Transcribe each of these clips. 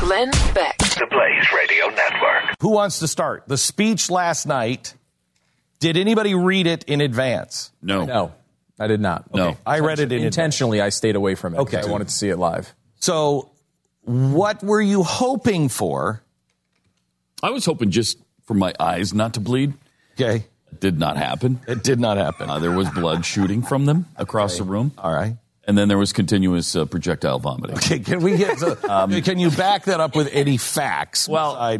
Glenn Beck. The Blaze Radio Network. Who wants to start? The speech last night. Did anybody read it in advance? No. No, I did not. No. I read it in advance. Intentionally, I stayed away from it. Okay. I wanted to see it live. So, what were you hoping for? I was hoping just for my eyes not to bleed. Okay. It did not happen. It did not happen. Uh, there was blood shooting from them across the room. All right. And then there was continuous uh, projectile vomiting. Okay, can we get to, can you back that up with any facts? Well, I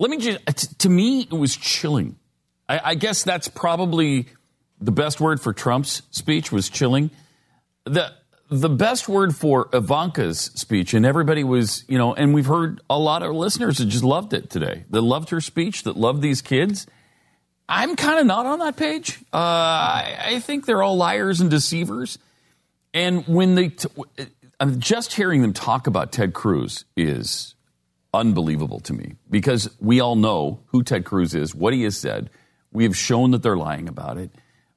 Let me just, t- to me, it was chilling. I, I guess that's probably the best word for Trump's speech was chilling. The, the best word for Ivanka's speech, and everybody was, you know, and we've heard a lot of listeners that just loved it today, that loved her speech, that loved these kids. I'm kind of not on that page. Uh, I, I think they're all liars and deceivers. And when they, t- uh, I'm just hearing them talk about Ted Cruz is unbelievable to me because we all know who Ted Cruz is, what he has said. We have shown that they're lying about it.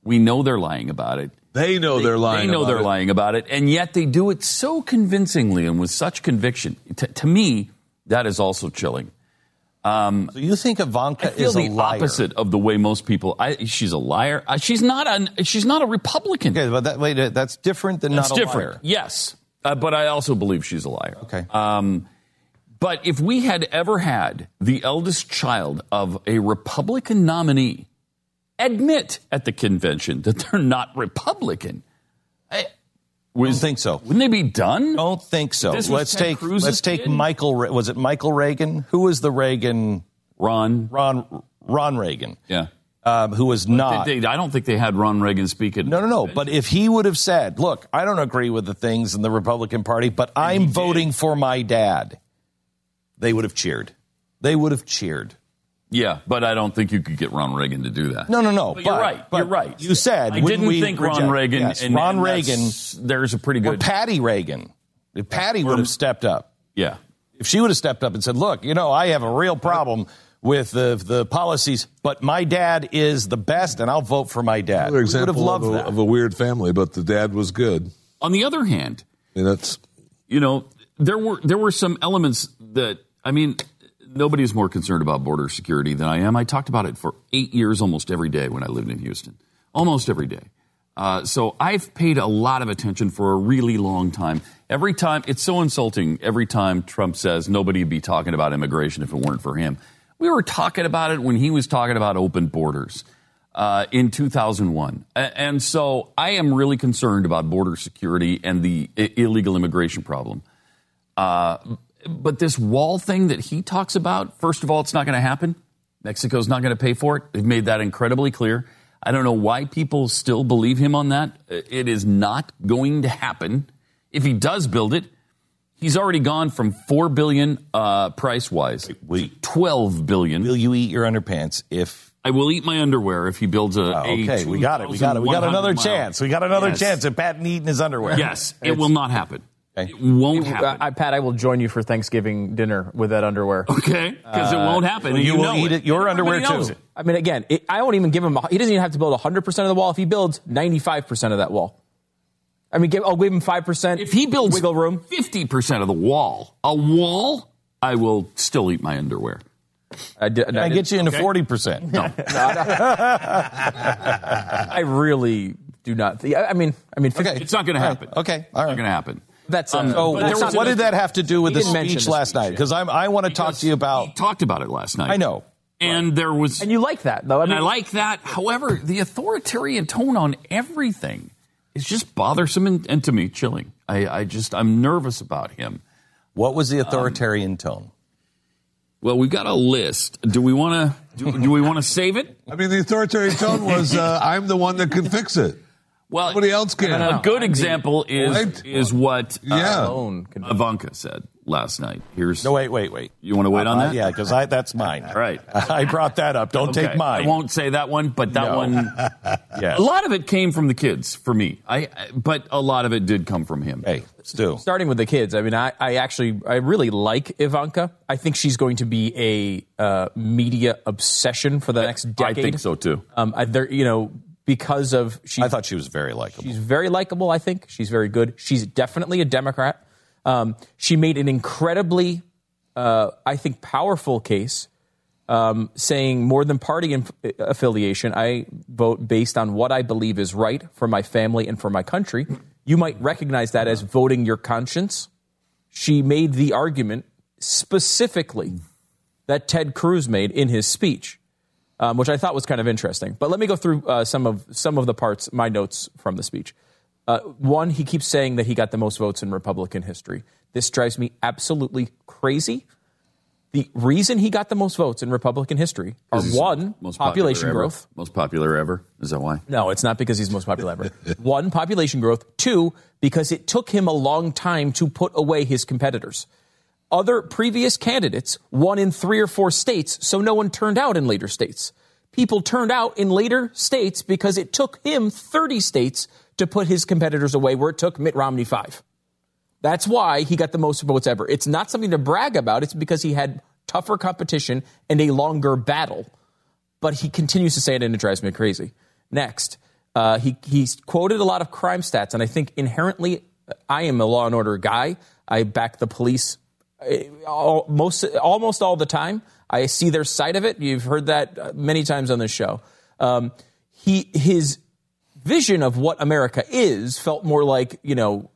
We know they're lying about it. They know they, are lying. They know they're it. lying about it, and yet they do it so convincingly and with such conviction. T- to me, that is also chilling. So you think Ivanka I feel is the opposite of the way most people. I, she's a liar. Uh, she's not a. She's not a Republican. Okay, but that, wait, uh, that's different than That's not a different. liar. Yes, uh, but I also believe she's a liar. Okay. Um, but if we had ever had the eldest child of a Republican nominee admit at the convention that they're not Republican, I, Don't think so. wouldn't they be done? Don't think so. Let's take Cruz's let's take kid? Michael. Was it Michael Reagan? Who was the Reagan? Ron. Ron Ron Reagan, Yeah. um, who was not. They- they- I don't think they had Ron Reagan speak at. no, no, no. But if he would have said, "Look, I don't agree with the things in the Republican Party, but I'm voting for my dad," they would have cheered. They would have cheered. Yeah, but I don't think you could get Ron Reagan to do that. No, no, no. But you're right. but you're right. You said I didn't we think Ron reject- Reagan. Yes, and, Ron and Reagan There's a pretty good. or. Patty Reagan. If Patty would have stepped up, yeah. if she would have stepped up and said, "Look, you know, I have a real problem with the the policies, but my dad is the best, and I'll vote for my dad." Another we would have example loved of a, that. of a weird family, but the dad was good. On the other hand, I mean, that's you know, there were there were some elements that I mean, nobody's more concerned about border security than I am. I talked about it for eight years, almost every day when I lived in Houston, almost every day. Uh, so I've paid a lot of attention for a really long time. Every time, it's so insulting. Every time Trump says nobody'd be talking about immigration if it weren't for him. We were talking about it when he was talking about open borders uh, in 2001. And so I am really concerned about border security and the illegal immigration problem. Uh, but this wall thing that he talks about, first of all, it's not going to happen. Mexico's not going to pay for it. They've made that incredibly clear. I don't know why people still believe him on that. It is not going to happen. If he does build it, he's already gone from four billion uh, price wise to twelve billion. Will you eat your underpants if? I will eat my underwear if he builds a. Oh, a okay, we got it. We got it. We got another mile- chance. We got another Yes. chance at Patton eating his underwear. Yes, it will not happen. Okay. It won't happen. I, Pat, I will join you for Thanksgiving dinner with that underwear. okay, because it uh, won't happen. well, and you will know eat it- your underwear, too. it. I mean, again, it, I won't even give him. A, he doesn't even have to build 100 percent of the wall. If he builds 95 percent of that wall, I mean, give, I'll give him five percent. If he builds wiggle room, fifty percent of the wall, a wall, I will still eat my underwear. I, did, Can I get you into forty percent? No. I really do not. Think, I I mean, I mean, Okay. It's not going to happen. Okay. All It's not going to happen. That's Um, So, But there what, was what did that have to do with the didn't mention speech last speech, night? Because I'm I want to talk to you He about. talked about it last night. I know. and there was, and you like that though. I and mean, I like that. However, the authoritarian tone on everything is just bothersome and, and to me chilling. I, I just I'm nervous about him. What was the authoritarian tone? Well, we've got a list. Do we want to? Do, do we want to save it? I mean, the authoritarian tone was, uh, "I'm the one that can fix it." Well, Nobody else can. A good example is Right? is what uh, Yeah. alone can- Ivanka said. last night. Here's No, wait, wait, wait. You want to wait on Uh, that? yeah, because I that's mine. All right. I brought that up. Don't Okay, take mine. I won't say that one, but that No. one. Yes. A lot of it came from the kids for me. I, I- but a lot of it did come from him. Hey, Stu. starting with the kids, I mean, I, I actually, I really like Ivanka. I think she's going to be a uh, media obsession for the next decade. I decade. think so too. Um, I, there, you know, because of she, I thought she was very likable. she's very likable. I think she's very good. She's definitely a Democrat. Um, she made an incredibly, uh, I think, powerful case. Um, saying more than party inf- affiliation, I vote based on what I believe is right for my family and for my country. You might recognize that as voting your conscience. She made the argument specifically that Ted Cruz made in his speech, um, which I thought was kind of interesting. But let me go through uh, some of some of the parts, my notes from the speech. Uh, one, he keeps saying that he got the most votes in Republican history. This drives me absolutely crazy. The reason he got the most votes in Republican history are one, population ever. growth. Most popular ever. Is that why? No, it's not because he's most popular ever. One, population growth. Two, because it took him a long time to put away his competitors. Other previous candidates won in three or four states, so no one turned out in later states. People turned out in later states because it took him 30 states to put his competitors away, where it took Mitt Romney five. That's why he got the most votes ever. It's not something to brag about. It's because he had tougher competition and a longer battle. But he continues to say it, and it drives me crazy. Next, uh, he he's quoted a lot of crime stats, and I think inherently, I am a law and order guy. I back the police uh, all, most almost all the time. I see their side of it. You've heard that uh, many times on this show. Um, he his vision of what America is felt more like you know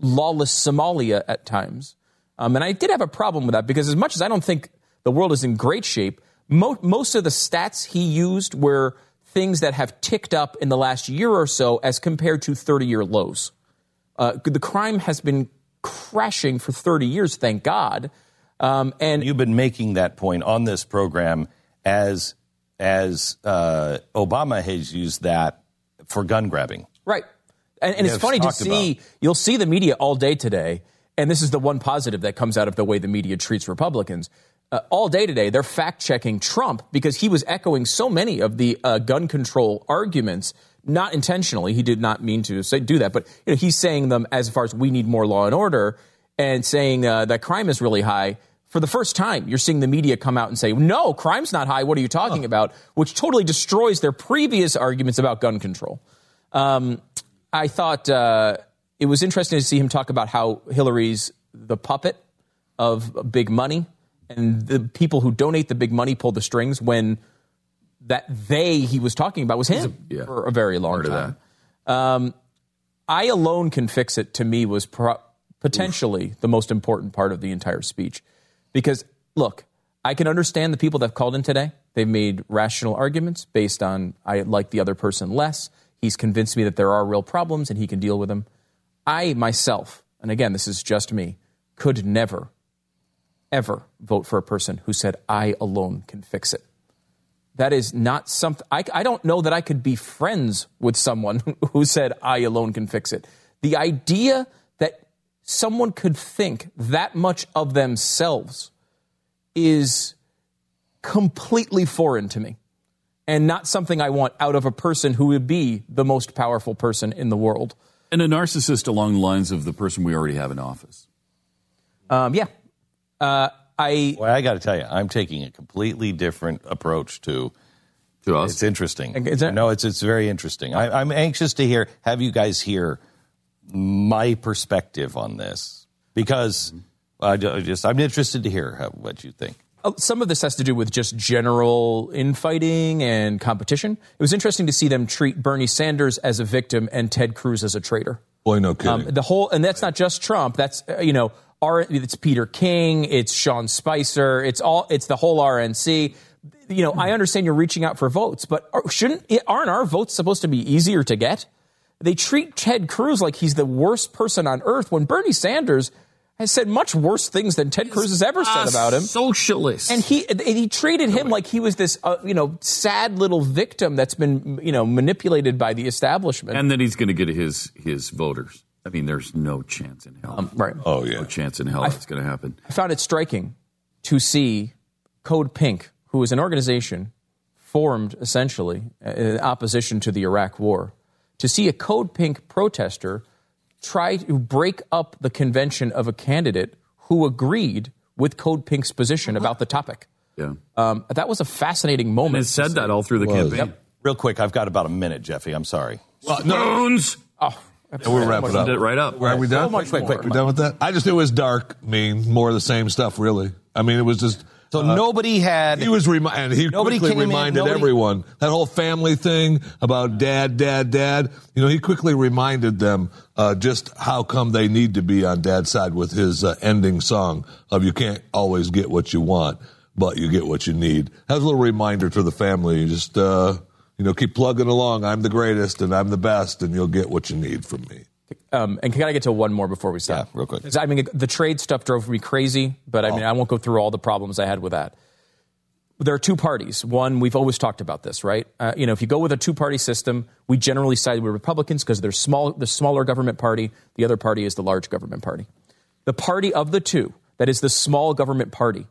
lawless Somalia at times. Um, and I did have a problem with that because as much as I don't think the world is in great shape, mo- most of the stats he used were things that have ticked up in the last year or so as compared to 30 year lows. Uh, the crime has been crashing for 30 years, thank God. Um, and You've been making that point on this program as as uh, Obama has used that for gun grabbing. Right. And, and it's funny to see, about. you'll see the media all day today, and this is the one positive that comes out of the way the media treats Republicans. Uh, all day today, they're fact checking Trump because he was echoing so many of the uh, gun control arguments, not intentionally. He did not mean to say, do that, but you know, he's saying them as far as we need more law and order and saying uh, that crime is really high. For the first time, you're seeing the media come out and say, no, crime's not high. What are you talking about? Which totally destroys their previous arguments about gun control. Um, I thought uh, it was interesting to see him talk about how Hillary's the puppet of big money, and the people who donate the big money pull the strings when that they he was talking about was him yeah. for a very long time. Um, I alone can fix it. To me, was pro- potentially the most important part of the entire speech, because look, I can understand the people that have called in today. They've made rational arguments based on I like the other person less. He's convinced me that there are real problems and he can deal with them. I myself, and again, this is just me, could never, ever vote for a person who said I alone can fix it. That is not something, I, I don't know that I could be friends with someone who said I alone can fix it. The idea that someone could think that much of themselves is completely foreign to me and not something I want out of a person who would be the most powerful person in the world. And a narcissist along the lines of the person we already have in office. Um, yeah. Uh, I Well, I got to tell you, I'm taking a completely different approach to. To us. It's interesting. Is that- no, it's it's very interesting. I, I'm anxious to hear. Have you guys hear my perspective on this? Because I just I'm interested to hear how, what you think. Uh, some of this has to do with just general infighting and competition. It was interesting to see them treat Bernie Sanders as a victim and Ted Cruz as a traitor. Boy, no kidding. Um, the whole, and that's not just Trump. That's uh, you know, R, it's Peter King, it's Sean Spicer, it's all, it's the whole RNC. You know, I understand you're reaching out for votes, but shouldn't aren't our votes supposed to be easier to get? They treat Ted Cruz like he's the worst person on earth when Bernie Sanders has said much worse things than Ted Cruz has ever said about him. Socialist. And he and he treated him like he was this, uh, you know, sad little victim that's been, you know, manipulated by the establishment. and that he's going to get his his voters. I mean, there's no chance in hell. Um, right. Oh yeah. No chance in hell it's going to happen. I found it striking to see Code Pink, who is an organization formed essentially in opposition to the Iraq War, to see a Code Pink protester try to break up the convention of a candidate who agreed with Code Pink's position about the topic. Yeah. Um, that was a fascinating moment. And it said that all through the campaign. Real quick, I've got about a minute, Jeffy. I'm sorry. Spoons! Oh, we'll wrap it up. Send it right up. Are we done? So much Quick, quick, more. We done with that? I just knew it was dark, mean, more of the same stuff, really. I mean, it was just. So nobody had. He was remi- and he Nobody quickly came in, reminded nobody- everyone that whole family thing about dad, dad, dad. You know, he quickly reminded them uh, just how come they need to be on dad's side with his uh, ending song of "You can't always get what you want, but you get what you need." That was a little reminder to the family. Just uh, you know, keep plugging along. I'm the greatest and I'm the best, and you'll get what you need from me. Um, and can I get to one more before we stop? Yeah, real quick. I mean, the trade stuff drove me crazy, but I mean, I won't go through all the problems I had with that. There are two parties. One, we've always talked about this, right? Uh, you know, if you go with a two-party system, we generally side with Republicans because they're small, the smaller government party. The other party is the large government party. The party of the two, that is the small government party,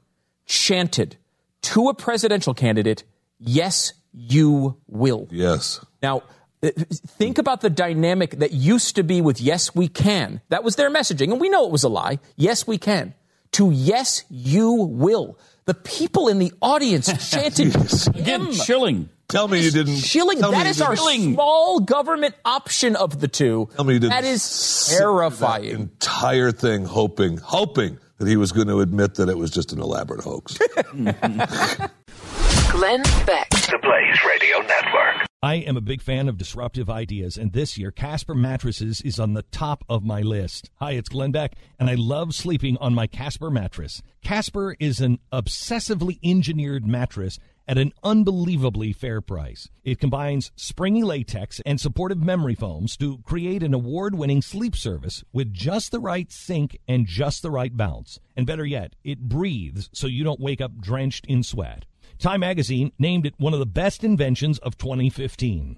chanted to a presidential candidate, "Yes, you will." Yes. Now, think about the dynamic that used to be with Yes, we can. That was their messaging, and we know it was a lie. Yes, we can. To Yes, you will. The people in the audience chanted Again, chilling. Tell me you didn't. Shilling, tell me that you is our didn't- small government option of the two. Tell me you didn't that is terrifying. That entire thing, hoping, hoping that he was going to admit that it was just an elaborate hoax. Glenn Beck. The Blaze Radio Network. I am a big fan of disruptive ideas, and this year Casper Mattresses is on the top of my list. Hi, it's Glenn Beck, and I love sleeping on my Casper mattress. Casper is an obsessively engineered mattress at an unbelievably fair price. It combines springy latex and supportive memory foams to create an award winning sleep service with just the right sink and just the right bounce. And better yet, it breathes so you don't wake up drenched in sweat. Time magazine named it one of the best inventions of 2015.